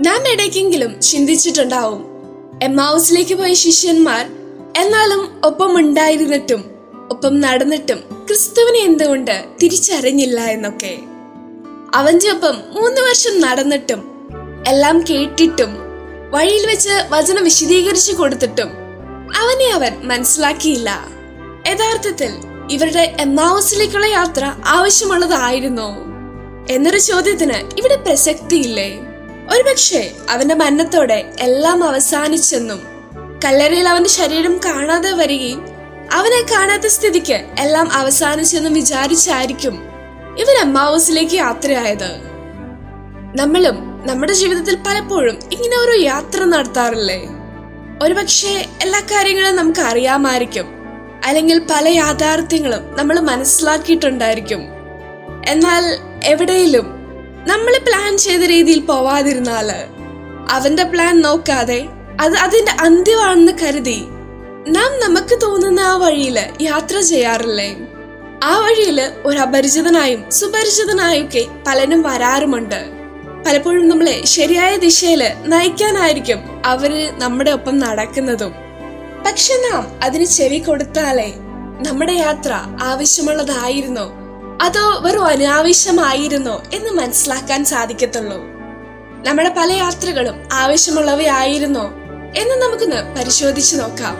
നാം ഇടയ്ക്കെങ്കിലും ചിന്തിച്ചിട്ടുണ്ടാവും. എമ്മാവൂസിലേക്ക് പോയ ശിഷ്യന്മാർ എന്നാലും ഒപ്പം ഉണ്ടായിരുന്നിട്ടും ഒപ്പം നടന്നിട്ടും ക്രിസ്തുവിനെ എന്തുകൊണ്ട് തിരിച്ചറിഞ്ഞില്ല എന്നൊക്കെ. അവന്റെ ഒപ്പം മൂന്ന് വർഷം നടന്നിട്ടും എല്ലാം കേട്ടിട്ടും വഴിയിൽ വെച്ച് വചനം വിശദീകരിച്ചു കൊടുത്തിട്ടും അവനെ അവൻ മനസ്സിലാക്കിയില്ല. യഥാർത്ഥത്തിൽ ഇവരുടെ എമ്മാവസിലേക്കുള്ള യാത്ര ആവശ്യമുള്ളതായിരുന്നോ. എന്നൊരു ചോദ്യത്തിന് ഇവിടെ പ്രസക്തിയില്ലേ? ഒരുപക്ഷെ അവന്റെ മരണത്തോടെ എല്ലാം അവസാനിച്ചെന്നും കല്ലറയിൽ അവന്റെ ശരീരം കാണാതെ വരികയും അവനെ കാണാത്ത സ്ഥിതിക്ക് എല്ലാം അവസാനിച്ചെന്നും വിചാരിച്ചായിരിക്കും ഇവൻ അമ്മാവസിലേക്ക് യാത്രയായത്. നമ്മളും നമ്മുടെ ജീവിതത്തിൽ പലപ്പോഴും ഇങ്ങനെ ഒരു യാത്ര നടത്താറില്ലേ? ഒരുപക്ഷെ എല്ലാ കാര്യങ്ങളും നമുക്ക് അറിയാമായിരിക്കും. അല്ലെങ്കിൽ പല യാഥാർത്ഥ്യങ്ങളും നമ്മൾ മനസ്സിലാക്കിയിട്ടുണ്ടായിരിക്കും. എന്നാൽ എവിടെയും നമ്മൾ പ്ലാൻ ചെയ്ത രീതിയിൽ പോവാതിരുന്നാൽ അവന്റെ പ്ലാൻ നോക്കാതെ അത് അതിന്റെ അന്ത്യമാണെന്ന് കരുതി നാം നമുക്ക് തോന്നുന്ന ആ വഴിയിൽ യാത്ര ചെയ്യാറില്ലേ? ആ വഴിയിൽ ഒരു അപരിചിതനായും സുപരിചിതനായും ഒക്കെ പലരും വരാറുമുണ്ട്. പലപ്പോഴും നമ്മളെ ശരിയായ ദിശയിൽ നയിക്കാനായിരിക്കും അവർ നമ്മുടെ ഒപ്പം നടക്കുന്നതും. പക്ഷെ നാം അതിന് ചെവി കൊടുത്താലേ നമ്മുടെ യാത്ര ആവശ്യമുള്ളതായിരുന്നോ. അതോ വെറും അനാവശ്യമായിരുന്നോ എന്ന് മനസ്സിലാക്കാൻ സാധിക്കത്തുള്ളൂ നമ്മുടെ പല യാത്രകളും ആവശ്യമുള്ളവയായിരുന്നോ എന്ന് നമുക്കൊന്ന് പരിശോധിച്ചു നോക്കാം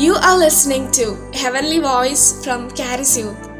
you are listening to heavenly Voice from CHARIS Youth.